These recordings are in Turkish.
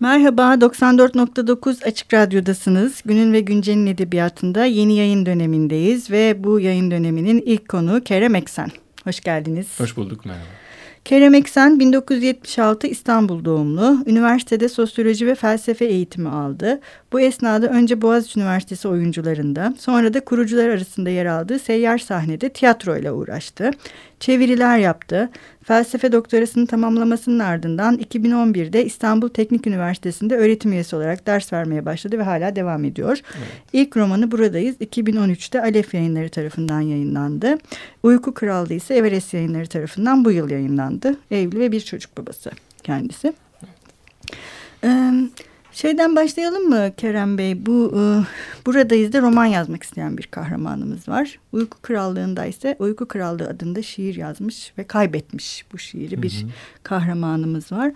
Merhaba, 94.9 Açık Radyo'dasınız. Günün ve Güncel'in edebiyatında yeni yayın dönemindeyiz ve bu yayın döneminin ilk konu Kerem Eksen. Hoş geldiniz. Hoş bulduk, merhaba. Kerem Eksen 1976 İstanbul doğumlu. Üniversitede sosyoloji ve felsefe eğitimi aldı. Bu esnada önce Boğaziçi Üniversitesi oyuncularında, sonra da kurucular arasında yer aldığı seyyar sahnede tiyatroyla uğraştı. Çeviriler yaptı. Felsefe doktorasını tamamlamasının ardından 2011'de İstanbul Teknik Üniversitesi'nde öğretim üyesi olarak ders vermeye başladı ve hala devam ediyor. Evet. İlk romanı Buradayız 2013'te Alef yayınları tarafından yayınlandı. Uyku Krallığı ise Everest yayınları tarafından bu yıl yayınlandı. Evli ve bir çocuk babası kendisi. Evet. Şeyden başlayalım mı Kerem Bey? Bu e, buradayız da roman yazmak isteyen bir kahramanımız var. Uyku Krallığı'nda ise Uyku Krallığı adında şiir yazmış ve kaybetmiş bu şiiri bir hı hı. kahramanımız var.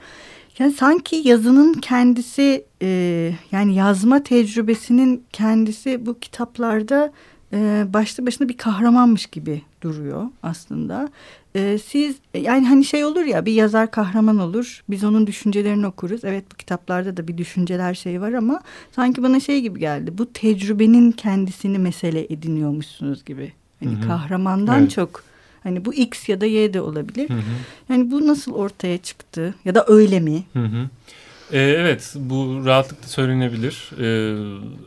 Yani sanki yazının kendisi e, yani yazma tecrübesinin kendisi bu kitaplarda e, başlı başına bir kahramanmış gibi duruyor aslında. E, siz yani hani şey olur ya bir yazar kahraman olur biz onun düşüncelerini okuruz. Evet bu kitaplarda da bir düşünceler şey var ama sanki bana şey gibi geldi. Bu tecrübenin kendisini mesele ediniyormuşsunuz gibi. Hani hı hı. kahramandan evet. çok hani bu X ya da Y de olabilir. Hı hı. Yani bu nasıl ortaya çıktı ya da öyle mi? Hı hı. Ee, evet bu rahatlıkla söylenebilir. Ee,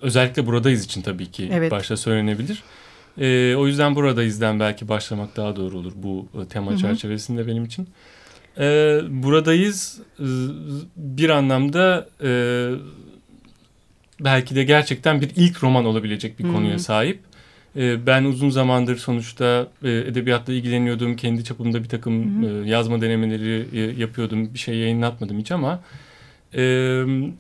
özellikle buradayız için tabii ki evet. başta söylenebilir. Ee, o yüzden buradayızdan belki başlamak daha doğru olur bu e, tema Hı-hı. çerçevesinde benim için. Ee, buradayız e, bir anlamda e, belki de gerçekten bir ilk roman olabilecek bir Hı-hı. konuya sahip. Ee, ben uzun zamandır sonuçta e, edebiyatla ilgileniyordum. Kendi çapımda bir takım e, yazma denemeleri e, yapıyordum. Bir şey yayınlatmadım hiç ama... E,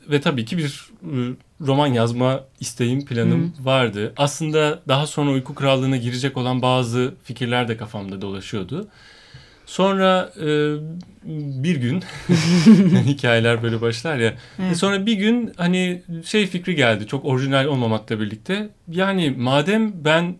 ve tabii ki bir e, roman yazma isteğim, planım Hı. vardı. Aslında daha sonra Uyku Krallığı'na girecek olan bazı fikirler de kafamda dolaşıyordu. Sonra e, bir gün hikayeler böyle başlar ya. Evet. Sonra bir gün hani şey fikri geldi çok orijinal olmamakla birlikte. Yani madem ben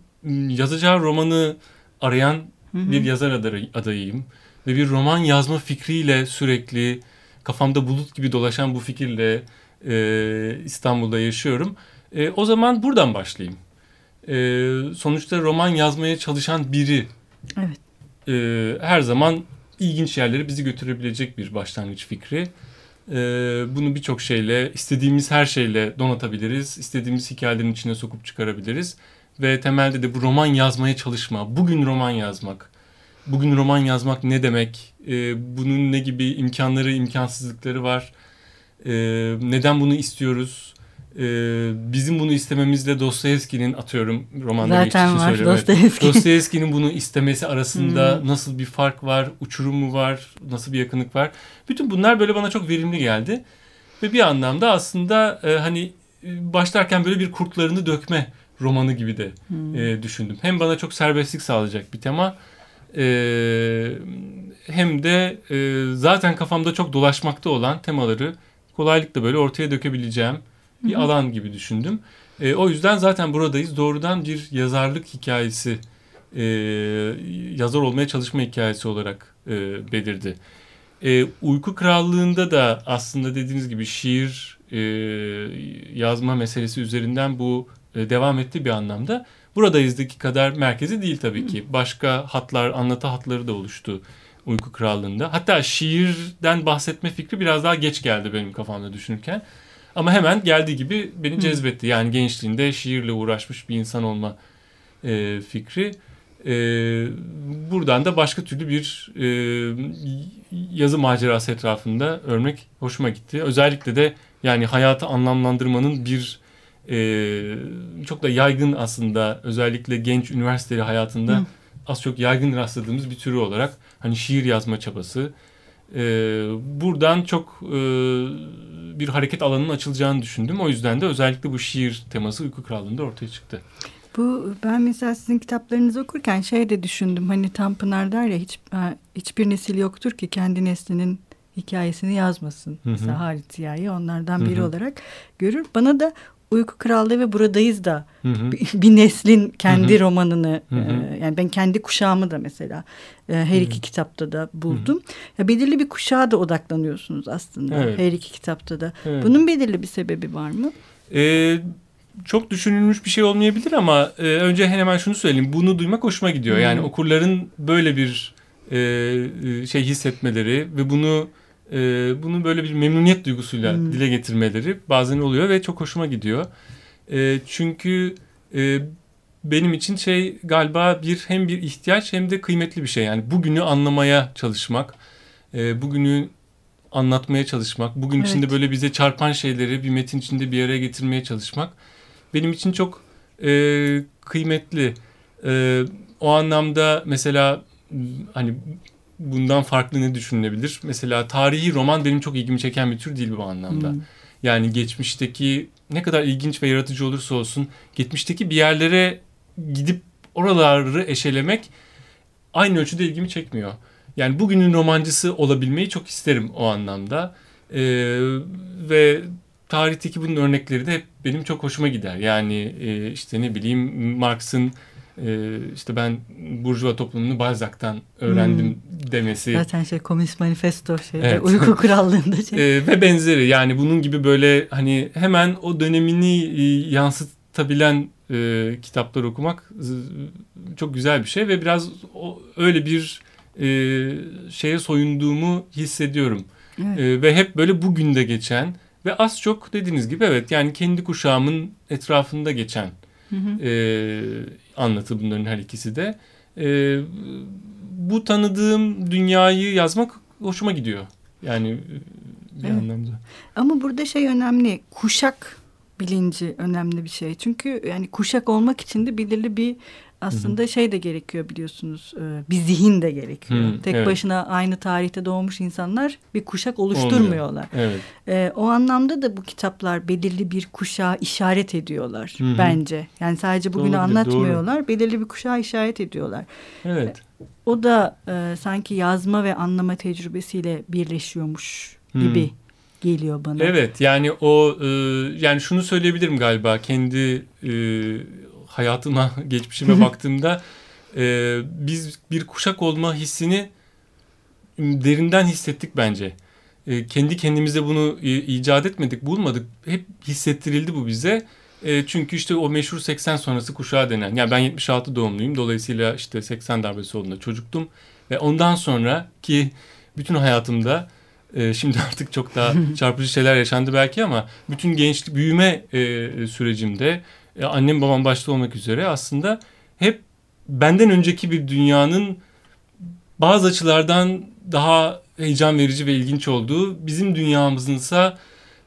yazacağı romanı arayan hı hı. bir yazar adayıyım ve bir roman yazma fikriyle sürekli kafamda bulut gibi dolaşan bu fikirle e, İstanbul'da yaşıyorum. E, o zaman buradan başlayayım. E, sonuçta roman yazmaya çalışan biri evet. e, her zaman ilginç yerlere bizi götürebilecek bir başlangıç fikri. E, bunu birçok şeyle, istediğimiz her şeyle donatabiliriz. İstediğimiz hikayelerin içine sokup çıkarabiliriz. Ve temelde de bu roman yazmaya çalışma, bugün roman yazmak, bugün roman yazmak ne demek, e, bunun ne gibi imkanları, imkansızlıkları var, e, neden bunu istiyoruz, e, bizim bunu istememizle Dostoyevski'nin atıyorum romanda Zaten var Dostoyevski. Dostoyevski'nin bunu istemesi arasında hmm. nasıl bir fark var, uçurum mu var, nasıl bir yakınlık var. Bütün bunlar böyle bana çok verimli geldi. Ve bir anlamda aslında e, hani başlarken böyle bir kurtlarını dökme romanı gibi de hmm. e, düşündüm. Hem bana çok serbestlik sağlayacak bir tema e, hem de e, zaten kafamda çok dolaşmakta olan temaları kolaylıkla böyle ortaya dökebileceğim bir Hı-hı. alan gibi düşündüm. E, o yüzden zaten buradayız. Doğrudan bir yazarlık hikayesi, e, yazar olmaya çalışma hikayesi olarak e, belirdi. E, Uyku Krallığı'nda da aslında dediğiniz gibi şiir e, yazma meselesi üzerinden bu e, devam etti bir anlamda. Buradayızdaki kadar merkezi değil tabii ki. Başka hatlar, anlatı hatları da oluştu Uyku Krallığı'nda. Hatta şiirden bahsetme fikri biraz daha geç geldi benim kafamda düşünürken. Ama hemen geldiği gibi beni cezbetti. Yani gençliğinde şiirle uğraşmış bir insan olma e, fikri. E, buradan da başka türlü bir e, yazı macerası etrafında örnek hoşuma gitti. Özellikle de yani hayatı anlamlandırmanın bir e, çok da yaygın aslında özellikle genç üniversiteli hayatında Hı. az çok yaygın rastladığımız bir türü olarak hani şiir yazma çabası. E, buradan çok e, bir hareket alanının açılacağını düşündüm. O yüzden de özellikle bu şiir teması Uyku Krallığı'nda ortaya çıktı. Bu ben mesela sizin kitaplarınızı okurken şey de düşündüm. Hani Tanpınar der ya hiç, hiçbir nesil yoktur ki kendi neslinin hikayesini yazmasın. Hı hı. Mesela Halit Ziya'yı onlardan biri hı hı. olarak görür. Bana da Uyku Krallığı ve Buradayız da hı hı. Bir, bir neslin kendi hı hı. romanını hı hı. E, yani ben kendi kuşağımı da mesela e, her iki hı hı. kitapta da buldum. Hı hı. Ya belirli bir kuşağa da odaklanıyorsunuz aslında evet. her iki kitapta da. Evet. Bunun belirli bir sebebi var mı? Ee, çok düşünülmüş bir şey olmayabilir ama e, önce hemen şunu söyleyeyim. Bunu duymak hoşuma gidiyor. Hı. Yani okurların böyle bir e, e, şey hissetmeleri ve bunu e, bunu böyle bir memnuniyet duygusuyla hmm. dile getirmeleri bazen oluyor ve çok hoşuma gidiyor. E, çünkü e, benim için şey galiba bir hem bir ihtiyaç hem de kıymetli bir şey. Yani bugünü anlamaya çalışmak, e, bugünü anlatmaya çalışmak, bugün evet. içinde böyle bize çarpan şeyleri bir metin içinde bir araya getirmeye çalışmak benim için çok e, kıymetli. E, o anlamda mesela hani bundan farklı ne düşünülebilir? Mesela tarihi roman benim çok ilgimi çeken bir tür değil bu anlamda. Hmm. Yani geçmişteki ne kadar ilginç ve yaratıcı olursa olsun geçmişteki bir yerlere gidip oraları eşelemek aynı ölçüde ilgimi çekmiyor. Yani bugünün romancısı olabilmeyi çok isterim o anlamda. Ee, ve tarihteki bunun örnekleri de hep benim çok hoşuma gider. Yani e, işte ne bileyim Marx'ın e, işte ben Burjuva toplumunu Balzac'tan öğrendim hmm. demesi. Zaten şey Komünist Manifesto şeyde evet. uyku kurallığında şey. e, ve benzeri yani bunun gibi böyle hani hemen o dönemini e, yansıtabilen e, kitaplar okumak çok güzel bir şey ve biraz o, öyle bir e, şeye soyunduğumu hissediyorum. Evet. E, ve hep böyle bugün de geçen ve az çok dediğiniz gibi evet yani kendi kuşağımın etrafında geçen hı hı. E, anlatı bunların her ikisi de. E, bu tanıdığım dünyayı yazmak hoşuma gidiyor. Yani bir evet. anlamda. Ama burada şey önemli. Kuşak bilinci önemli bir şey. Çünkü yani kuşak olmak için de belirli bir aslında Hı-hı. şey de gerekiyor biliyorsunuz e, bir zihin de gerekiyor. Hı, Tek evet. başına aynı tarihte doğmuş insanlar bir kuşak oluşturmuyorlar. Evet. E, o anlamda da bu kitaplar belirli bir kuşağı işaret ediyorlar Hı-hı. bence. Yani sadece bugünü doğru, anlatmıyorlar. Doğru. Belirli bir kuşağı işaret ediyorlar. Evet. E, o da e, sanki yazma ve anlama tecrübesiyle birleşiyormuş gibi. Hı geliyor bana. Evet yani o e, yani şunu söyleyebilirim galiba kendi e, hayatıma, geçmişime baktığımda e, biz bir kuşak olma hissini derinden hissettik bence. E, kendi kendimize bunu e, icat etmedik, bulmadık. Hep hissettirildi bu bize. E, çünkü işte o meşhur 80 sonrası kuşağı denen. Yani ben 76 doğumluyum. Dolayısıyla işte 80 darbesi olduğunda çocuktum. Ve ondan sonra ki bütün hayatımda e, şimdi artık çok daha çarpıcı şeyler yaşandı belki ama bütün gençlik büyüme e, sürecimde e, annem babam başta olmak üzere aslında hep benden önceki bir dünyanın bazı açılardan daha heyecan verici ve ilginç olduğu, bizim dünyamızınsa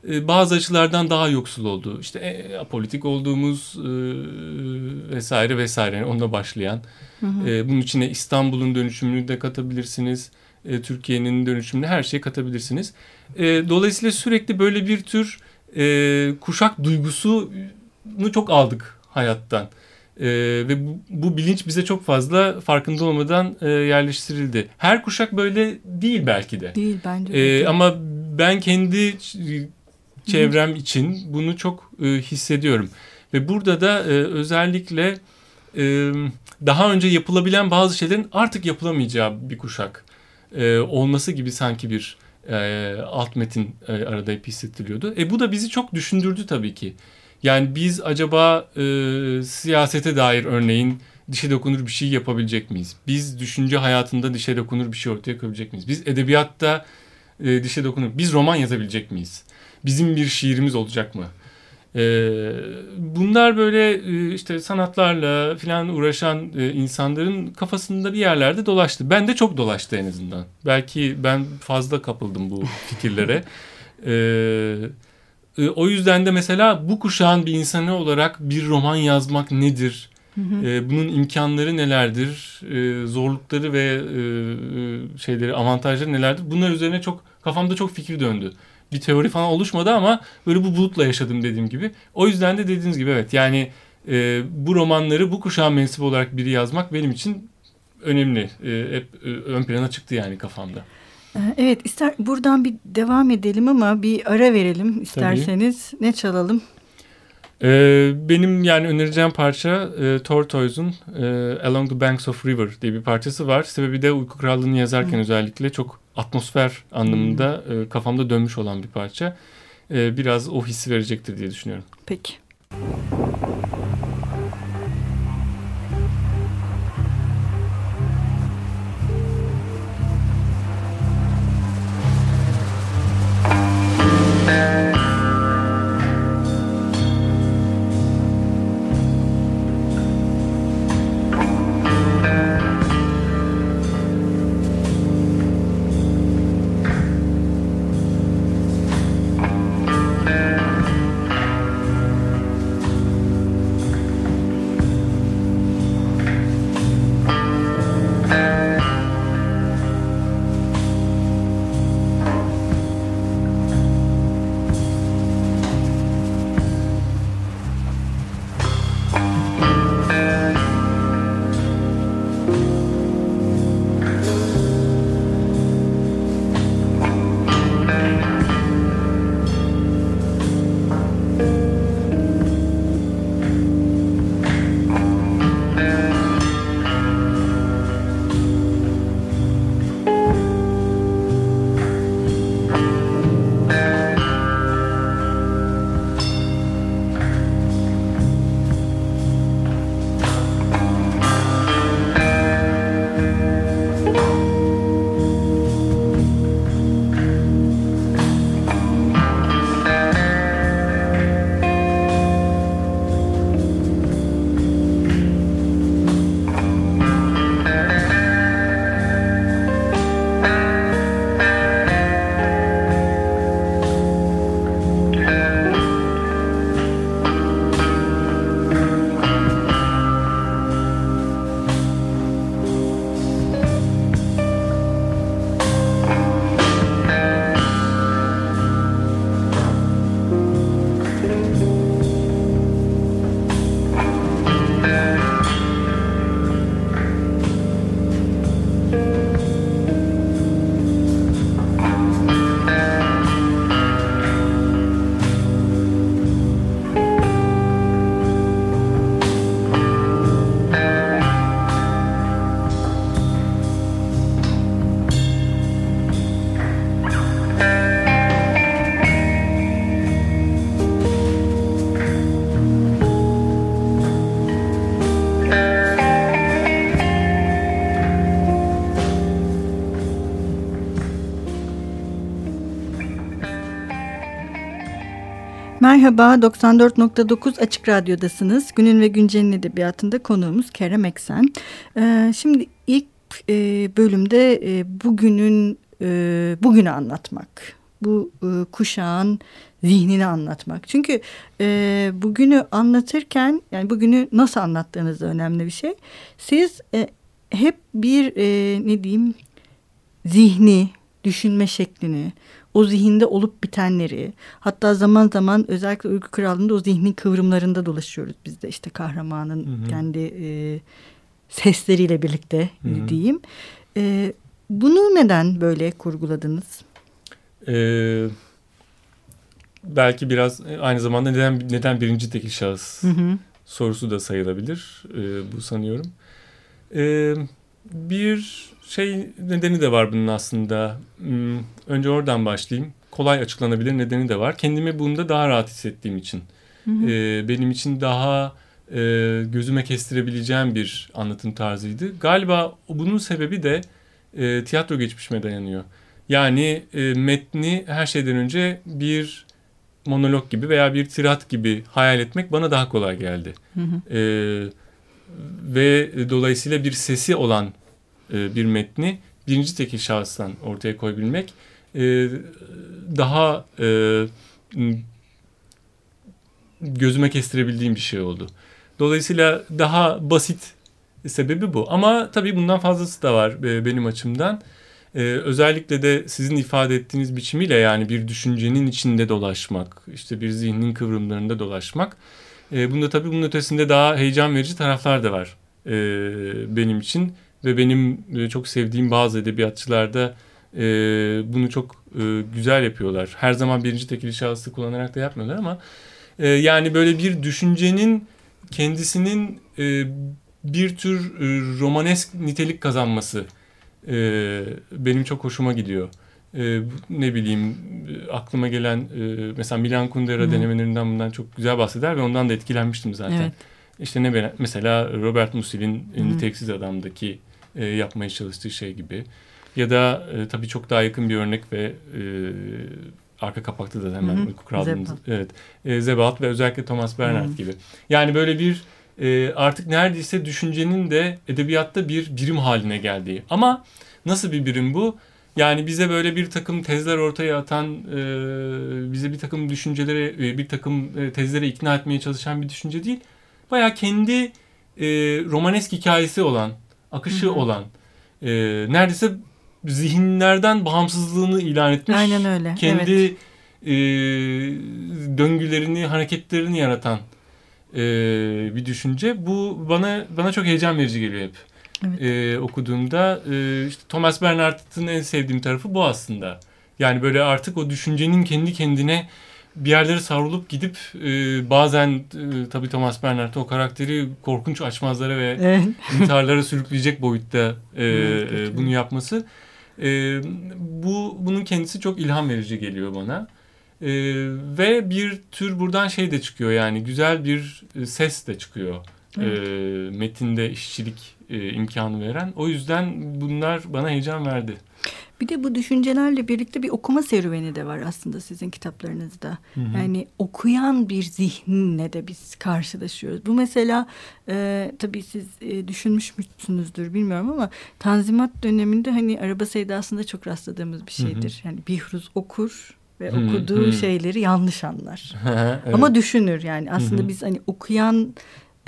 e, bazı açılardan daha yoksul olduğu, işte e, apolitik olduğumuz e, vesaire vesaire onunla başlayan. Hı hı. E, bunun içine İstanbul'un dönüşümünü de katabilirsiniz. E, Türkiye'nin dönüşümünü her şeyi katabilirsiniz. E, dolayısıyla sürekli böyle bir tür e, kuşak duygusu çok aldık hayattan. Ee, ve bu, bu bilinç bize çok fazla farkında olmadan e, yerleştirildi. Her kuşak böyle değil belki de. Değil bence. Ee, ama ben kendi çevrem Hı. için bunu çok e, hissediyorum. Ve burada da e, özellikle e, daha önce yapılabilen bazı şeylerin artık yapılamayacağı bir kuşak e, olması gibi sanki bir e, alt metin e, arada hep hissettiriyordu. E, bu da bizi çok düşündürdü tabii ki. Yani biz acaba e, siyasete dair örneğin dişe dokunur bir şey yapabilecek miyiz? Biz düşünce hayatında dişe dokunur bir şey ortaya koyabilecek miyiz? Biz edebiyatta e, dişe dokunur. Biz roman yazabilecek miyiz? Bizim bir şiirimiz olacak mı? E, bunlar böyle e, işte sanatlarla falan uğraşan e, insanların kafasında bir yerlerde dolaştı. Ben de çok dolaştı en azından. Belki ben fazla kapıldım bu fikirlere. Evet e, o yüzden de mesela bu kuşağın bir insanı olarak bir roman yazmak nedir? Hı hı. E, bunun imkanları nelerdir? E, zorlukları ve e, e, şeyleri, avantajları nelerdir? Bunlar üzerine çok kafamda çok fikir döndü. Bir teori falan oluşmadı ama böyle bu bulutla yaşadım dediğim gibi. O yüzden de dediğiniz gibi evet yani e, bu romanları bu kuşağın mensubu olarak biri yazmak benim için önemli. E, hep e, ön plana çıktı yani kafamda. Ee, evet ister buradan bir devam edelim ama bir ara verelim isterseniz. Tabii. Ne çalalım? Ee, benim yani önereceğim parça e, Tortoise'un e, Along the Banks of River diye bir parçası var. Sebebi de Uyku Krallığı'nı yazarken hmm. özellikle çok atmosfer anlamında hmm. e, kafamda dönmüş olan bir parça. E, biraz o hissi verecektir diye düşünüyorum. Peki. Merhaba, 94.9 Açık Radyo'dasınız. Günün ve Güncel'in edebiyatında konuğumuz Kerem Eksen. Ee, şimdi ilk e, bölümde e, bugünün e, bugünü anlatmak, bu e, kuşağın zihnini anlatmak. Çünkü e, bugünü anlatırken, yani bugünü nasıl anlattığınız da önemli bir şey. Siz e, hep bir e, ne diyeyim zihni, düşünme şeklini, o zihinde olup bitenleri hatta zaman zaman özellikle Uyku Krallığı'nda o zihnin kıvrımlarında dolaşıyoruz biz de işte kahramanın hı hı. kendi e, sesleriyle birlikte hı hı. diyeyim. E, bunu neden böyle kurguladınız? Ee, belki biraz aynı zamanda neden neden birinci tekil şahıs hı hı. sorusu da sayılabilir e, bu sanıyorum. E, bir şey nedeni de var bunun aslında. Hmm, önce oradan başlayayım. Kolay açıklanabilir nedeni de var. Kendimi bunda daha rahat hissettiğim için. Hı hı. Ee, benim için daha e, gözüme kestirebileceğim bir anlatım tarzıydı. Galiba bunun sebebi de e, tiyatro geçmişime dayanıyor. Yani e, metni her şeyden önce bir monolog gibi veya bir tirat gibi hayal etmek bana daha kolay geldi. Hı hı. E, ve dolayısıyla bir sesi olan e, bir metni birinci tekil şahıstan ortaya koyabilmek e, daha e, gözüme kestirebildiğim bir şey oldu. Dolayısıyla daha basit sebebi bu. Ama tabii bundan fazlası da var benim açımdan. özellikle de sizin ifade ettiğiniz biçimiyle yani bir düşüncenin içinde dolaşmak, işte bir zihnin kıvrımlarında dolaşmak. bunda tabii bunun ötesinde daha heyecan verici taraflar da var benim için ve benim e, çok sevdiğim bazı edebiyatçılarda E, bunu çok e, güzel yapıyorlar. Her zaman birinci tekil şahısı kullanarak da yapmıyorlar ama e, yani böyle bir düşüncenin kendisinin e, bir tür e, romanesk nitelik kazanması e, benim çok hoşuma gidiyor. E, ne bileyim aklıma gelen e, mesela Milan Kundera Hı. denemelerinden bundan çok güzel bahseder ve ondan da etkilenmiştim zaten. Evet. İşte ne mesela Robert Musil'in Niteliksiz Adam'daki e, yapmaya çalıştığı şey gibi. Ya da e, tabii çok daha yakın bir örnek ve e, arka kapakta da hemen uyku krallığımız. Evet. E, Zebat ve özellikle Thomas Bernhard Hı. gibi. Yani böyle bir e, artık neredeyse düşüncenin de edebiyatta bir birim haline geldiği. Ama nasıl bir birim bu? Yani bize böyle bir takım tezler ortaya atan, e, bize bir takım düşüncelere, e, bir takım e, tezlere ikna etmeye çalışan bir düşünce değil. Baya kendi e, romanesk hikayesi olan, akışı Hı-hı. olan, e, neredeyse zihinlerden bağımsızlığını ilan etmiş. Aynen öyle. Kendi evet. e, döngülerini, hareketlerini yaratan e, bir düşünce. Bu bana bana çok heyecan verici geliyor hep. Evet. E, okuduğumda e, işte Thomas Bernhardt'ın en sevdiğim tarafı bu aslında. Yani böyle artık o düşüncenin kendi kendine bir yerlere savrulup gidip e, bazen e, tabii Thomas Bernhard o karakteri korkunç açmazlara ve evet. intiharlara sürükleyecek boyutta e, e, bunu yapması. E, bu bunun kendisi çok ilham verici geliyor bana. E, ve bir tür buradan şey de çıkıyor yani güzel bir e, ses de çıkıyor. Evet. E, metinde işçilik e, imkanı veren. O yüzden bunlar bana heyecan verdi. Bir de bu düşüncelerle birlikte bir okuma serüveni de var aslında sizin kitaplarınızda. Hı hı. Yani okuyan bir zihnle de biz karşılaşıyoruz. Bu mesela e, tabii siz e, düşünmüş müsünüzdür bilmiyorum ama Tanzimat döneminde hani araba sevdasında çok rastladığımız bir şeydir. Hı hı. Yani Bihruz okur ve hı, okuduğu hı. şeyleri yanlış anlar. evet. Ama düşünür yani aslında hı. biz hani okuyan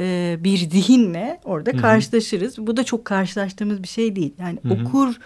e, bir zihinle orada Hı-hı. karşılaşırız. Bu da çok karşılaştığımız bir şey değil. Yani Hı-hı. okur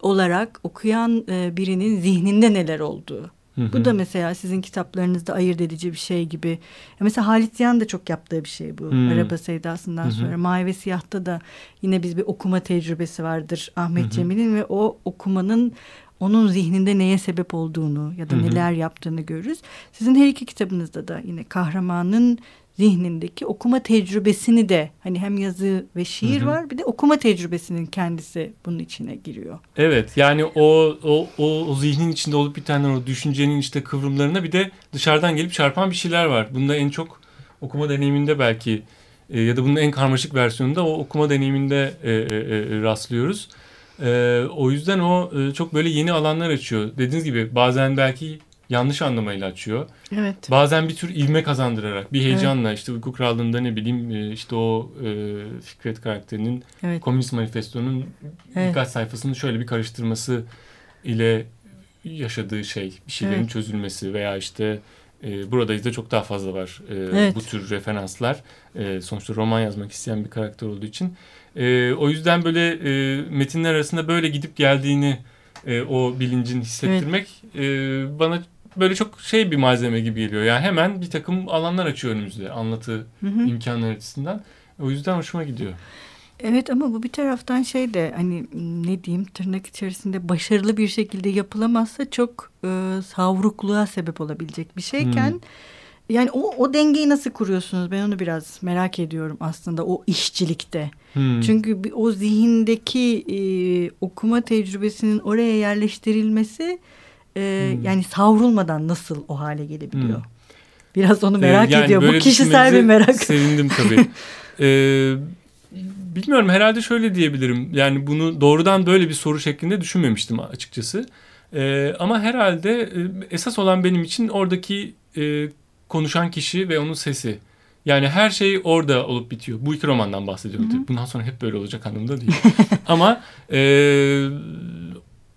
olarak okuyan e, birinin zihninde neler olduğu. Hı-hı. Bu da mesela sizin kitaplarınızda ayırt edici bir şey gibi. Mesela Halit Ziyan da çok yaptığı bir şey bu. Hı-hı. Araba Sevdası'ndan Hı-hı. sonra. Mavi ve Siyah'ta da yine biz bir okuma tecrübesi vardır Ahmet Cemil'in ve o okumanın onun zihninde neye sebep olduğunu ya da Hı-hı. neler yaptığını görürüz. Sizin her iki kitabınızda da yine kahramanın zihnindeki okuma tecrübesini de hani hem yazı ve şiir hı hı. var bir de okuma tecrübesinin kendisi bunun içine giriyor. Evet yani o o o, o zihnin içinde olup bir tane o düşüncenin işte kıvrımlarına bir de dışarıdan gelip çarpan bir şeyler var. Bunda en çok okuma deneyiminde belki e, ya da bunun en karmaşık versiyonunda o okuma deneyiminde e, e, e, rastlıyoruz. E, o yüzden o e, çok böyle yeni alanlar açıyor. Dediğiniz gibi bazen belki yanlış anlamayla açıyor. Evet. Bazen bir tür ivme kazandırarak bir heyecanla evet. işte uyku krallığında ne bileyim e, işte o e, Fikret karakterinin evet. Komünist Manifesto'nun evet. birkaç sayfasını şöyle bir karıştırması ile yaşadığı şey bir şeylerin evet. çözülmesi veya işte e, buradayız da çok daha fazla var e, evet. bu tür referanslar. E, sonuçta roman yazmak isteyen bir karakter olduğu için. E, o yüzden böyle e, metinler arasında böyle gidip geldiğini e, o bilincin hissettirmek evet. e, bana böyle çok şey bir malzeme gibi geliyor. Yani hemen bir takım alanlar açıyor önümüzde anlatı hı hı. imkanları açısından. O yüzden hoşuma gidiyor. Evet ama bu bir taraftan şey de hani ne diyeyim tırnak içerisinde başarılı bir şekilde yapılamazsa çok e, savrukluğa sebep olabilecek bir şeyken hmm. yani o, o dengeyi nasıl kuruyorsunuz ben onu biraz merak ediyorum aslında o işçilikte. Hmm. Çünkü o zihindeki e, okuma tecrübesinin oraya yerleştirilmesi e, hmm. yani savrulmadan nasıl o hale gelebiliyor? Hmm. Biraz onu merak ee, yani ediyorum. Bu kişisel bir merak. Sevindim tabii. ee, bilmiyorum herhalde şöyle diyebilirim. Yani bunu doğrudan böyle bir soru şeklinde düşünmemiştim açıkçası. Ee, ama herhalde e, esas olan benim için oradaki e, konuşan kişi ve onun sesi. Yani her şey orada olup bitiyor. Bu iki romandan bahsediyorum. Hı hı. Bundan sonra hep böyle olacak anlamda değil. ama e,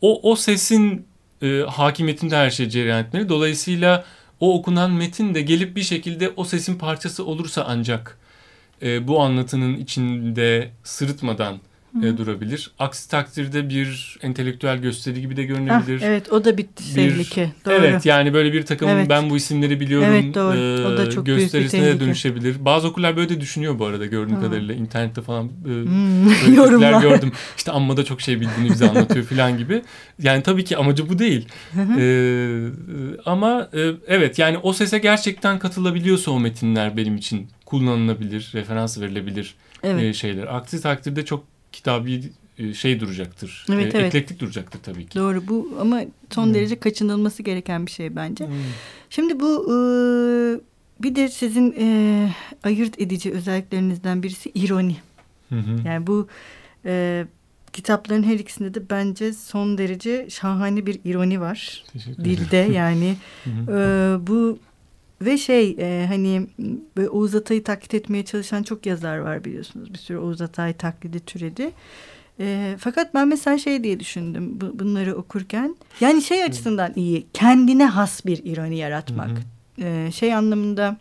o, o sesin e, hakimiyetinde her şey cereyan etmeli. Dolayısıyla o okunan metin de gelip bir şekilde o sesin parçası olursa ancak e, bu anlatının içinde sırıtmadan e, durabilir. Aksi takdirde bir entelektüel gösteri gibi de görünebilir. Ah, evet o da bir tehlike. Doğru. Evet yani böyle bir takım Evet. ben bu isimleri biliyorum Evet, doğru. O da e, çok bir gösterisine de dönüşebilir. Bazı okullar böyle de düşünüyor bu arada gördüğüm Ha. kadarıyla internette falan e, Hmm, yorumlar. gördüm. İşte amma da çok şey bildiğini bize anlatıyor falan gibi. Yani tabii ki amacı bu değil. Ee, ama e, evet yani o sese gerçekten katılabiliyorsa o metinler benim için kullanılabilir, referans verilebilir evet. e, şeyler. Aksi takdirde çok kitabi e, şey duracaktır. Evet, E, evet. Eklektik duracaktır tabii ki. Doğru bu ama son Hmm. derece kaçınılması gereken bir şey bence. Hmm. Şimdi bu e, bir de sizin e, ayırt edici özelliklerinizden birisi ironi. Hı hı. Yani bu e, kitapların her ikisinde de bence son derece şahane bir ironi var. Dilde yani e, bu ve şey e, hani böyle Oğuz Atay'ı taklit etmeye çalışan çok yazar var biliyorsunuz. Bir sürü Oğuz Atay taklidi türedi. E, fakat ben mesela şey diye düşündüm bu- bunları okurken. Yani şey açısından iyi kendine has bir ironi yaratmak. Hı hı. E, şey anlamında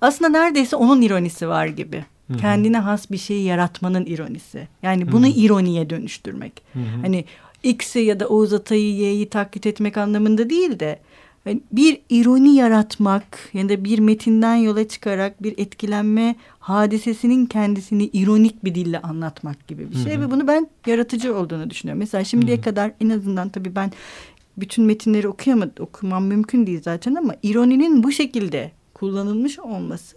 aslında neredeyse onun ironisi var gibi. Hı hı. Kendine has bir şeyi yaratmanın ironisi. Yani bunu Hı. ironiye dönüştürmek. Hı hı. Hani X'i ya da Oğuz Atay'ı Y'yi taklit etmek anlamında değil de bir ironi yaratmak ya da bir metinden yola çıkarak bir etkilenme hadisesinin kendisini ironik bir dille anlatmak gibi bir şey Hı hı. ve bunu ben yaratıcı olduğunu düşünüyorum. Mesela şimdiye Hı hı. kadar en azından tabii ben bütün metinleri okuyamadım, okumam mümkün değil zaten ama ironinin bu şekilde kullanılmış olması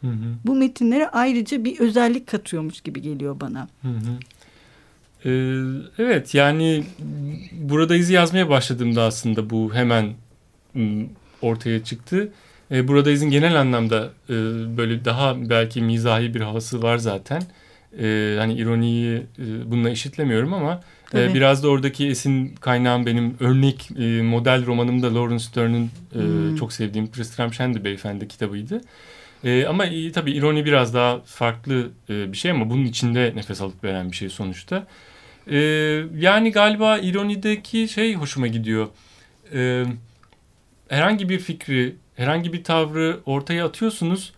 Hı hı. bu metinlere ayrıca bir özellik katıyormuş gibi geliyor bana. Hı hı. Ee, evet yani burada izi yazmaya başladığımda aslında bu hemen ortaya çıktı. Ee, burada izin genel anlamda e, böyle daha belki mizahi bir havası var zaten. Hani ironiyi e, bununla eşitlemiyorum ama e, biraz da oradaki esin kaynağım benim örnek e, model romanımda Lawrence Stern'ın e, Hmm. çok sevdiğim Tristram Shandy Beyefendi kitabıydı. E, ama e, tabii ironi biraz daha farklı e, bir şey ama bunun içinde nefes alıp veren bir şey sonuçta. E, yani galiba ironideki şey hoşuma gidiyor. E, herhangi bir fikri, herhangi bir tavrı ortaya atıyorsunuz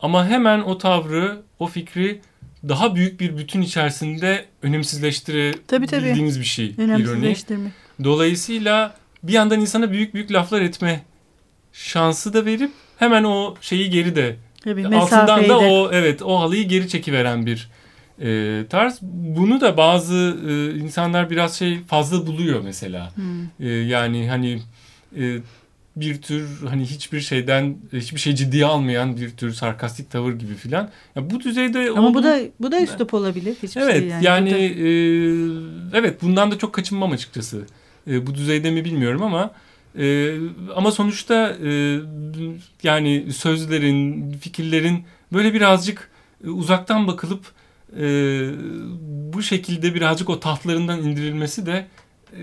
ama hemen o tavrı, o fikri daha büyük bir bütün içerisinde önemsizleştirebildiğiniz bir şey. ironi. Önemsizleştirme. Dolayısıyla bir yandan insana büyük büyük laflar etme şansı da verip hemen o şeyi geri de Tabii altından da o evet o halıyı geri çekiveren bir e, tarz. Bunu da bazı e, insanlar biraz şey fazla buluyor mesela. Hmm. E, yani hani e, bir tür hani hiçbir şeyden hiçbir şey ciddiye almayan bir tür sarkastik tavır gibi filan. Ya bu düzeyde Ama bu olduğu- da bu da üslup olabilir. Hiçbir Evet şey yani. yani, Bu da- e, evet bundan da çok kaçınmam açıkçası. E, bu düzeyde mi bilmiyorum ama e, ama sonuçta e, yani sözlerin, fikirlerin böyle birazcık e, uzaktan bakılıp e, bu şekilde birazcık o tahtlarından indirilmesi de e,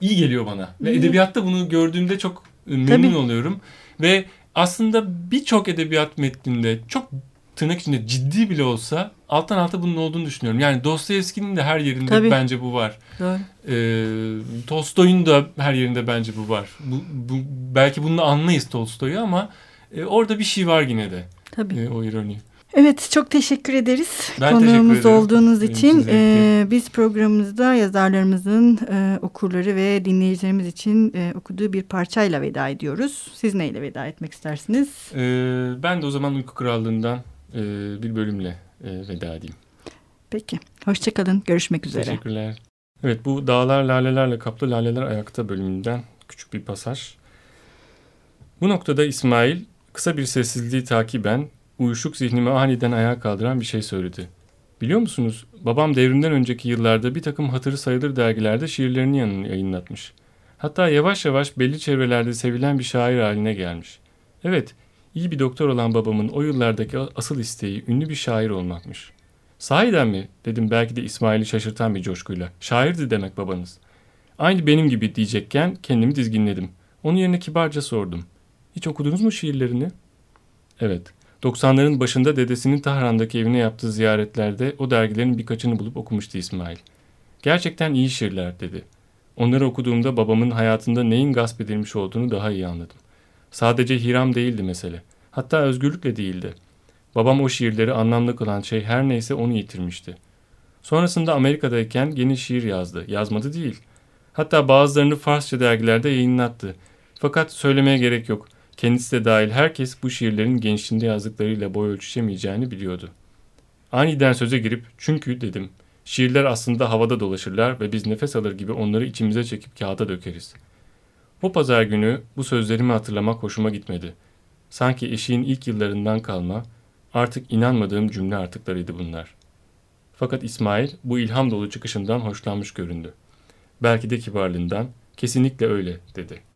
iyi geliyor bana. Ve edebiyatta bunu gördüğümde çok memnun Tabii. oluyorum. Ve aslında birçok edebiyat metninde çok tırnak içinde ciddi bile olsa alttan alta bunun olduğunu düşünüyorum. Yani Dostoyevski'nin de her yerinde Tabii. bence bu var. Doğru. Ee, Tolstoy'un da her yerinde bence bu var. Bu, bu belki bunu anlayız Tolstoy'u ama e, orada bir şey var yine de Tabii. e, o ironi. Evet çok teşekkür ederiz Ben konuğumuz teşekkür olduğunuz Benim için. Ee, biz programımızda yazarlarımızın e, okurları ve dinleyicilerimiz için e, okuduğu bir parçayla veda ediyoruz. Siz neyle veda etmek istersiniz? Ee, ben de o zaman Uyku Krallığı'ndan e, bir bölümle e, veda edeyim. Peki. Hoşçakalın. Görüşmek üzere. Teşekkürler. Evet bu Dağlar Lalelerle Kaplı Laleler Ayakta bölümünden küçük bir pasaj. Bu noktada İsmail kısa bir sessizliği takiben uyuşuk zihnimi aniden ayağa kaldıran bir şey söyledi. Biliyor musunuz babam devrimden önceki yıllarda bir takım hatırı sayılır dergilerde şiirlerini yayınlatmış. Hatta yavaş yavaş belli çevrelerde sevilen bir şair haline gelmiş. Evet, iyi bir doktor olan babamın o yıllardaki asıl isteği ünlü bir şair olmakmış. Sahiden mi? dedim belki de İsmail'i şaşırtan bir coşkuyla. Şairdi demek babanız. Aynı benim gibi diyecekken kendimi dizginledim. Onun yerine kibarca sordum. Hiç okudunuz mu şiirlerini? Evet. 90'ların başında dedesinin Tahran'daki evine yaptığı ziyaretlerde o dergilerin birkaçını bulup okumuştu İsmail. Gerçekten iyi şiirler dedi. Onları okuduğumda babamın hayatında neyin gasp edilmiş olduğunu daha iyi anladım. Sadece Hiram değildi mesele. Hatta özgürlükle değildi. Babam o şiirleri anlamlı kılan şey her neyse onu yitirmişti. Sonrasında Amerika'dayken yeni şiir yazdı. Yazmadı değil. Hatta bazılarını Farsça dergilerde yayınlattı. Fakat söylemeye gerek yok. Kendisi de dahil herkes bu şiirlerin gençliğinde yazdıklarıyla boy ölçüşemeyeceğini biliyordu. Aniden söze girip çünkü dedim. Şiirler aslında havada dolaşırlar ve biz nefes alır gibi onları içimize çekip kağıda dökeriz. Bu pazar günü bu sözlerimi hatırlamak hoşuma gitmedi. Sanki eşiğin ilk yıllarından kalma, artık inanmadığım cümle artıklarıydı bunlar. Fakat İsmail bu ilham dolu çıkışından hoşlanmış göründü. Belki de kibarlığından, kesinlikle öyle dedi.''